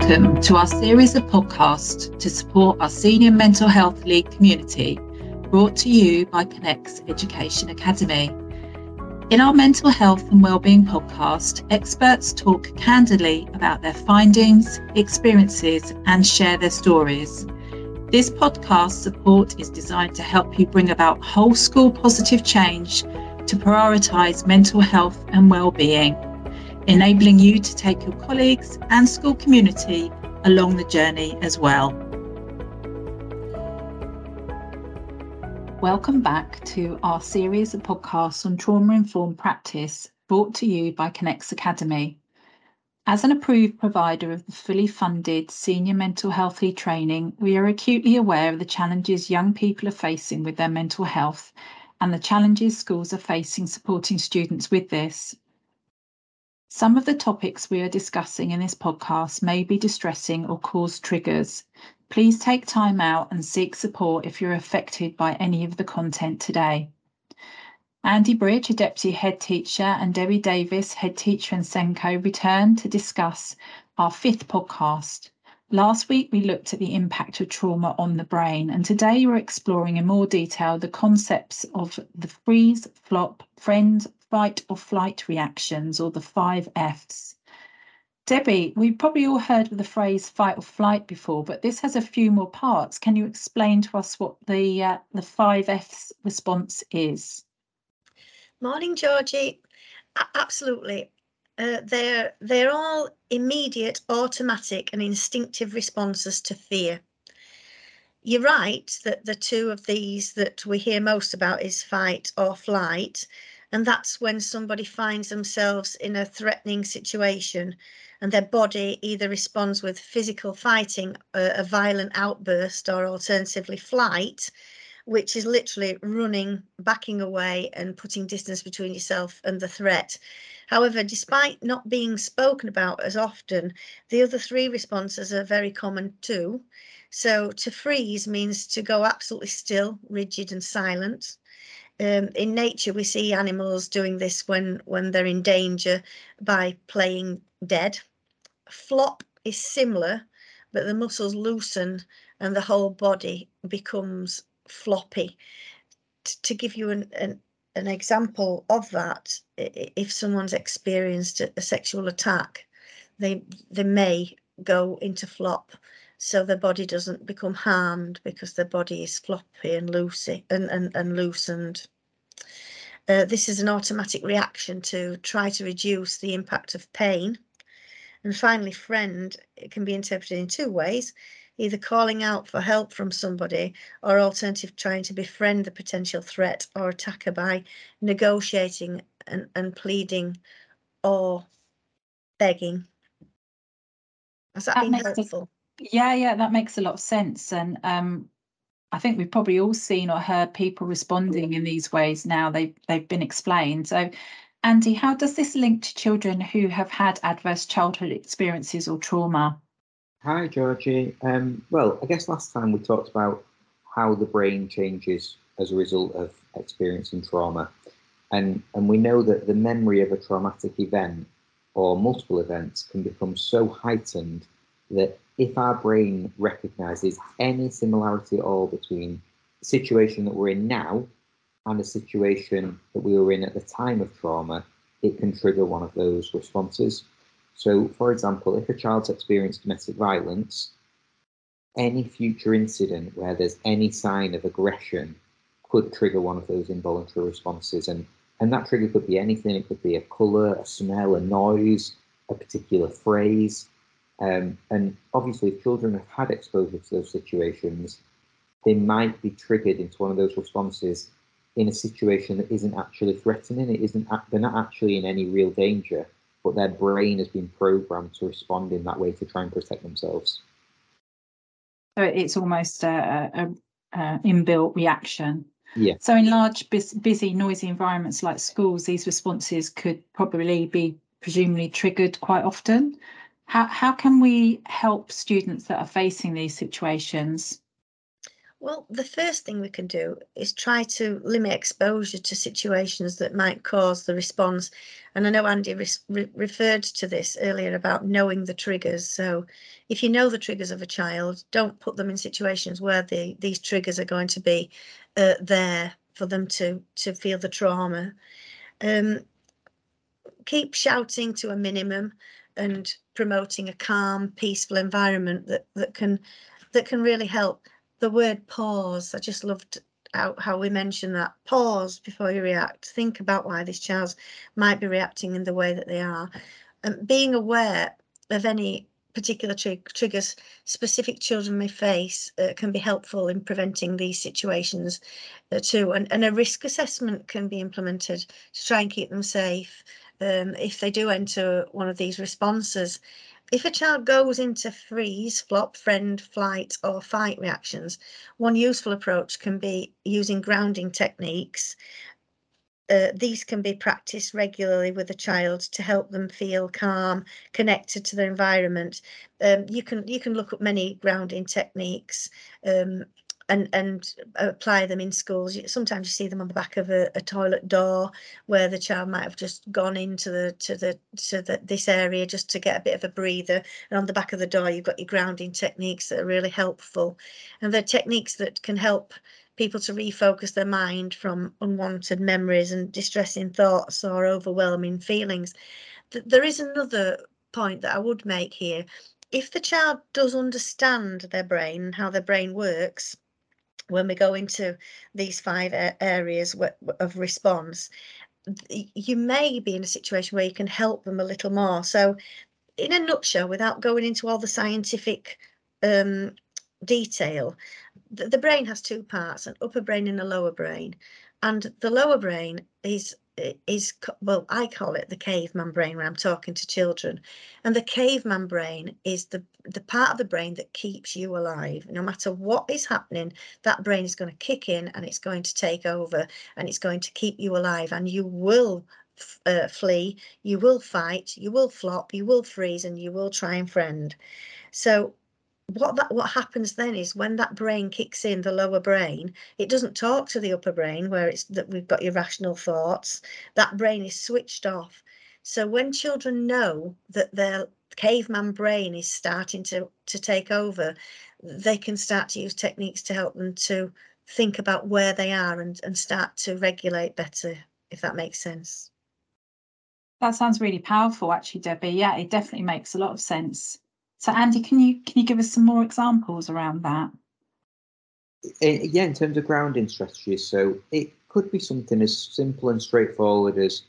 Welcome to our series of podcasts to support our Senior Mental Health Lead community, brought to you by Connex Education Academy. In our mental health and wellbeing podcast, experts talk candidly about their findings, experiences, and share their stories. This podcast support is designed to help you bring about whole school positive change to prioritise mental health and wellbeing enabling you to take your colleagues and school community along the journey as well. Welcome back to our series of podcasts on trauma informed practice brought to you by Connex Academy. As an approved provider of the fully funded senior mental health e training, we are acutely aware of the challenges young people are facing with their mental health and the challenges schools are facing supporting students with this. Some of the topics we are discussing in this podcast may be distressing or cause triggers. Please take time out and seek support if you're affected by any of the content today. Andy Bridge, a Deputy Head Teacher, and Debbie Davis, Head Teacher and SENCO, return to discuss our fifth podcast. Last week, we looked at the impact of trauma on the brain, and today we're exploring in more detail the concepts of the freeze, flop, friend, fight or flight reactions, or the five Fs. Debbie, we've probably all heard of the phrase fight or flight before, but this has a few more parts. Can you explain to us what the uh, the five Fs response is? Morning, Georgie. Absolutely. Uh, they're they're all immediate, automatic, and instinctive responses to fear. You're right that the two of these that we hear most about is fight or flight, and that's when somebody finds themselves in a threatening situation and their body either responds with physical fighting, a, a violent outburst, or alternatively flight, which is literally running, backing away, and putting distance between yourself and the threat. However, despite not being spoken about as often, the other three responses are very common too. So, to freeze means to go absolutely still, rigid, and silent um, in nature we see animals doing this when when they're in danger by playing dead. Flop is similar but the muscles loosen and the whole body becomes floppy. T- to give you an, an an example of that if someone's experienced a, a sexual attack they they may go into flop so their body doesn't become harmed because their body is floppy and loosey and, and, and loosened. Uh, this is an automatic reaction to try to reduce the impact of pain. And finally, friend, it can be interpreted in two ways either calling out for help from somebody or alternative trying to befriend the potential threat or attacker by negotiating and, and pleading or begging. Has that, that been helpful? Yeah, yeah, that makes a lot of sense. And um, I think we've probably all seen or heard people responding in these ways now. they've, they've been explained. So, Andy, how does this link to children who have had adverse childhood experiences or trauma? Hi, Georgie. Um, well, I guess last time we talked about how the brain changes as a result of experiencing trauma, and and we know that the memory of a traumatic event or multiple events can become so heightened that if our brain recognizes any similarity at all between the situation that we're in now and the situation that we were in at the time of trauma, it can trigger one of those responses. So, for example, if a child's experienced domestic violence, any future incident where there's any sign of aggression could trigger one of those involuntary responses. And, and that trigger could be anything, it could be a colour, a smell, a noise, a particular phrase. Um, and obviously, if children have had exposure to those situations, they might be triggered into one of those responses in a situation that isn't actually threatening. It isn't. They're not actually in any real danger, but their brain has been programmed to respond in that way to try and protect themselves. So it's almost a, a, a inbuilt reaction. Yeah. So in large, busy, noisy environments like schools, these responses could probably be presumably triggered quite often. How, how can we help students that are facing these situations? Well, the first thing we can do is try to limit exposure to situations that might cause the response. And I know Andy re re referred to this earlier about knowing the triggers. So if you know the triggers of a child, don't put them in situations where the, these triggers are going to be uh, there for them to, to feel the trauma. Um, keep shouting to a minimum and promoting a calm, peaceful environment that, that can that can really help the word pause. I just loved how, how we mentioned that. Pause before you react. Think about why this child might be reacting in the way that they are. And being aware of any particular triggers specific children may face uh, can be helpful in preventing these situations uh, too. And, and a risk assessment can be implemented to try and keep them safe um, if they do enter one of these responses. If a child goes into freeze, flop, friend, flight, or fight reactions, one useful approach can be using grounding techniques. Uh, these can be practiced regularly with a child to help them feel calm, connected to their environment. Um, you can you can look at many grounding techniques. Um, and and apply them in schools. Sometimes you see them on the back of a, a, toilet door where the child might have just gone into the to the to the, this area just to get a bit of a breather. And on the back of the door, you've got your grounding techniques that are really helpful, and they're techniques that can help people to refocus their mind from unwanted memories and distressing thoughts or overwhelming feelings. There is another point that I would make here. If the child does understand their brain, and how their brain works, when we go into these five areas of response, you may be in a situation where you can help them a little more. So, in a nutshell, without going into all the scientific um, detail, the, the brain has two parts an upper brain and a lower brain. And the lower brain is is well i call it the caveman brain when i'm talking to children and the caveman brain is the the part of the brain that keeps you alive. No matter what is happening that brain is going to kick in and it's going to take over and it's going to keep you alive and you will uh, flee you will fight you will flop you will freeze and you will try and friend. So what that what happens then is when that brain kicks in the lower brain it doesn't talk to the upper brain where it's that we've got your rational thoughts. That brain is switched off. So when children know that their caveman brain is starting to to take over they can start to use techniques to help them to think about where they are and and start to regulate better if that makes sense. That sounds really powerful actually debbie. Yeah it definitely makes a lot of sense. So Andy, can you can you give us some more examples around that? Yeah, in terms of grounding strategies, so it could be something as simple and straightforward as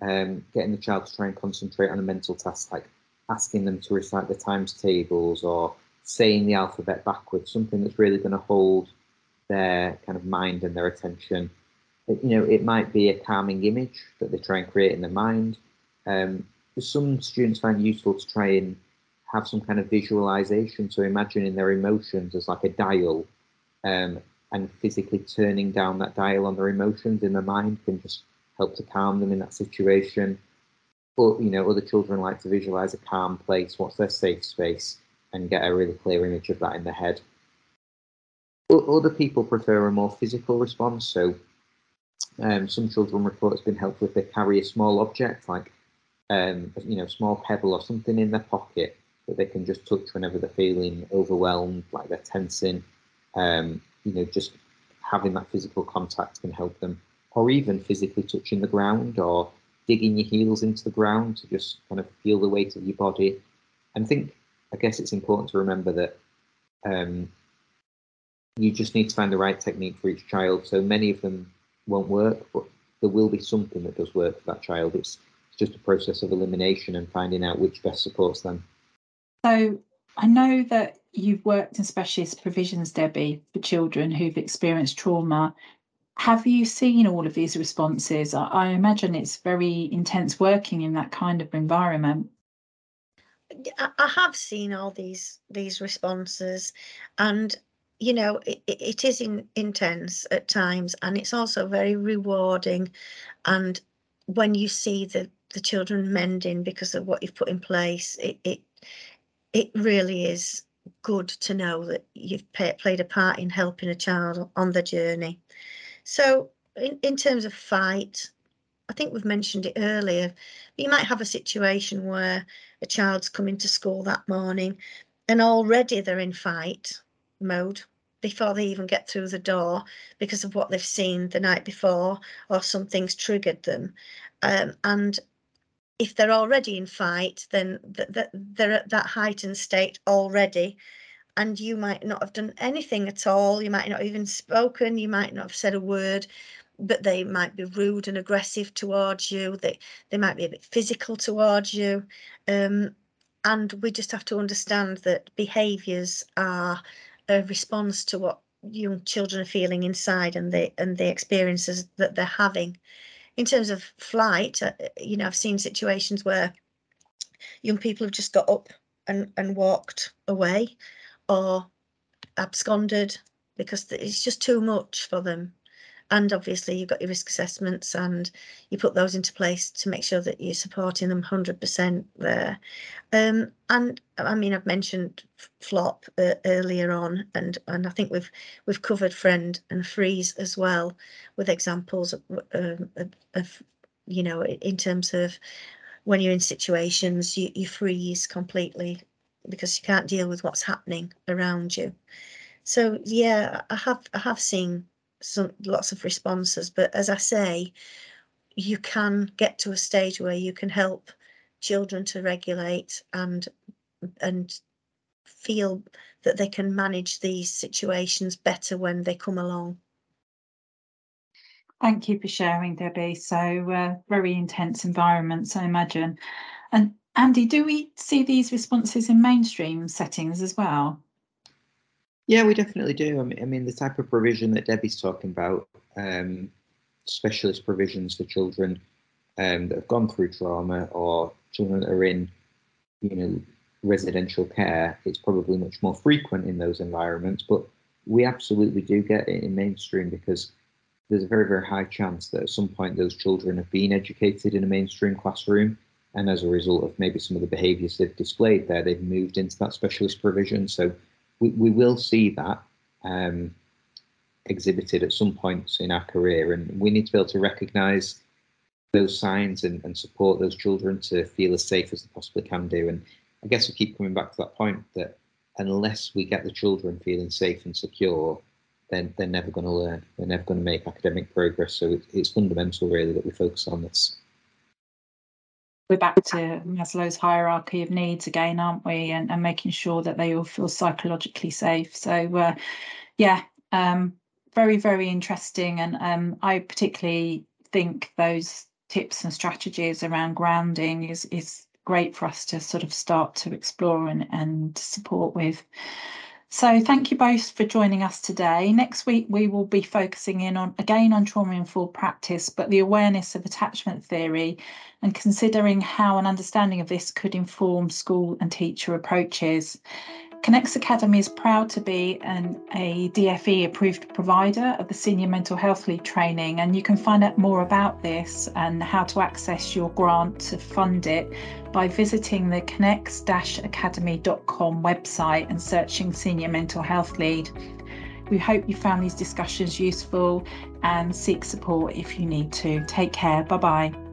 um, getting the child to try and concentrate on a mental task, like asking them to recite the times tables or saying the alphabet backwards, something that's really going to hold their kind of mind and their attention. It, you know, it might be a calming image that they try and create in their mind. Um, some students find useful to try and have some kind of visualization. So imagining their emotions as like a dial um, and physically turning down that dial on their emotions in their mind can just help to calm them in that situation. But, you know, other children like to visualize a calm place, what's their safe space, and get a really clear image of that in their head. Other people prefer a more physical response. So um, some children report it's been helpful if they carry a small object like, um, you know, small pebble or something in their pocket that they can just touch whenever they're feeling overwhelmed, like they're tensing. Um, you know, just having that physical contact can help them, or even physically touching the ground or digging your heels into the ground to just kind of feel the weight of your body. And I think, I guess it's important to remember that um, you just need to find the right technique for each child. So many of them won't work, but there will be something that does work for that child. It's, it's just a process of elimination and finding out which best supports them. So I know that you've worked in specialist provisions, Debbie, for children who've experienced trauma. Have you seen all of these responses? I imagine it's very intense working in that kind of environment. I have seen all these these responses, and you know it, it is in, intense at times, and it's also very rewarding. And when you see the the children mending because of what you've put in place, it, it it really is good to know that you've played a part in helping a child on the journey. So, in, in terms of fight, I think we've mentioned it earlier. You might have a situation where a child's coming to school that morning and already they're in fight mode before they even get through the door because of what they've seen the night before or something's triggered them. Um, and if they're already in fight, then th- th- they're at that heightened state already. And you might not have done anything at all. You might not even spoken. You might not have said a word, but they might be rude and aggressive towards you. They they might be a bit physical towards you. Um, and we just have to understand that behaviours are a response to what young children are feeling inside and the and the experiences that they're having. In terms of flight, uh, you know, I've seen situations where young people have just got up and, and walked away or absconded because it's just too much for them. And obviously you've got your risk assessments and you put those into place to make sure that you're supporting them 100% there. Um, and i mean i've mentioned flop uh, earlier on and and i think we've we've covered friend and freeze as well with examples of, um, of, of you know in terms of when you're in situations you, you freeze completely because you can't deal with what's happening around you so yeah i have i have seen some lots of responses. But as I say, you can get to a stage where you can help children to regulate and and feel that they can manage these situations better when they come along. Thank you for sharing, Debbie. So uh, very intense environments, I imagine. And Andy, do we see these responses in mainstream settings as well? Yeah, we definitely do. I mean, I mean the type of provision that Debbie's talking about, um, specialist provisions for children um, that have gone through trauma or children that are in, you know, residential care, it's probably much more frequent in those environments. But we absolutely do get it in mainstream because there's a very, very high chance that at some point those children have been educated in a mainstream classroom. And as a result of maybe some of the behaviours they've displayed there, they've moved into that specialist provision. So we, we will see that um, exhibited at some points in our career, and we need to be able to recognise those signs and, and support those children to feel as safe as they possibly can do. And I guess we keep coming back to that point that unless we get the children feeling safe and secure, then they're never going to learn. They're never going to make academic progress. So it, it's fundamental, really, that we focus on this we're back to Maslow's hierarchy of needs again, aren't we? And, and making sure that they all feel psychologically safe. So, uh, yeah, um, very, very interesting. And um, I particularly think those tips and strategies around grounding is is great for us to sort of start to explore and, and support with. So thank you both for joining us today. Next week we will be focusing in on again on trauma informed practice, but the awareness of attachment theory and considering how an understanding of this could inform school and teacher approaches. Connex Academy is proud to be an, a DFE approved provider of the Senior Mental Health Lead training, and you can find out more about this and how to access your grant to fund it by visiting the connex academy.com website and searching Senior Mental Health Lead. We hope you found these discussions useful and seek support if you need to. Take care. Bye bye.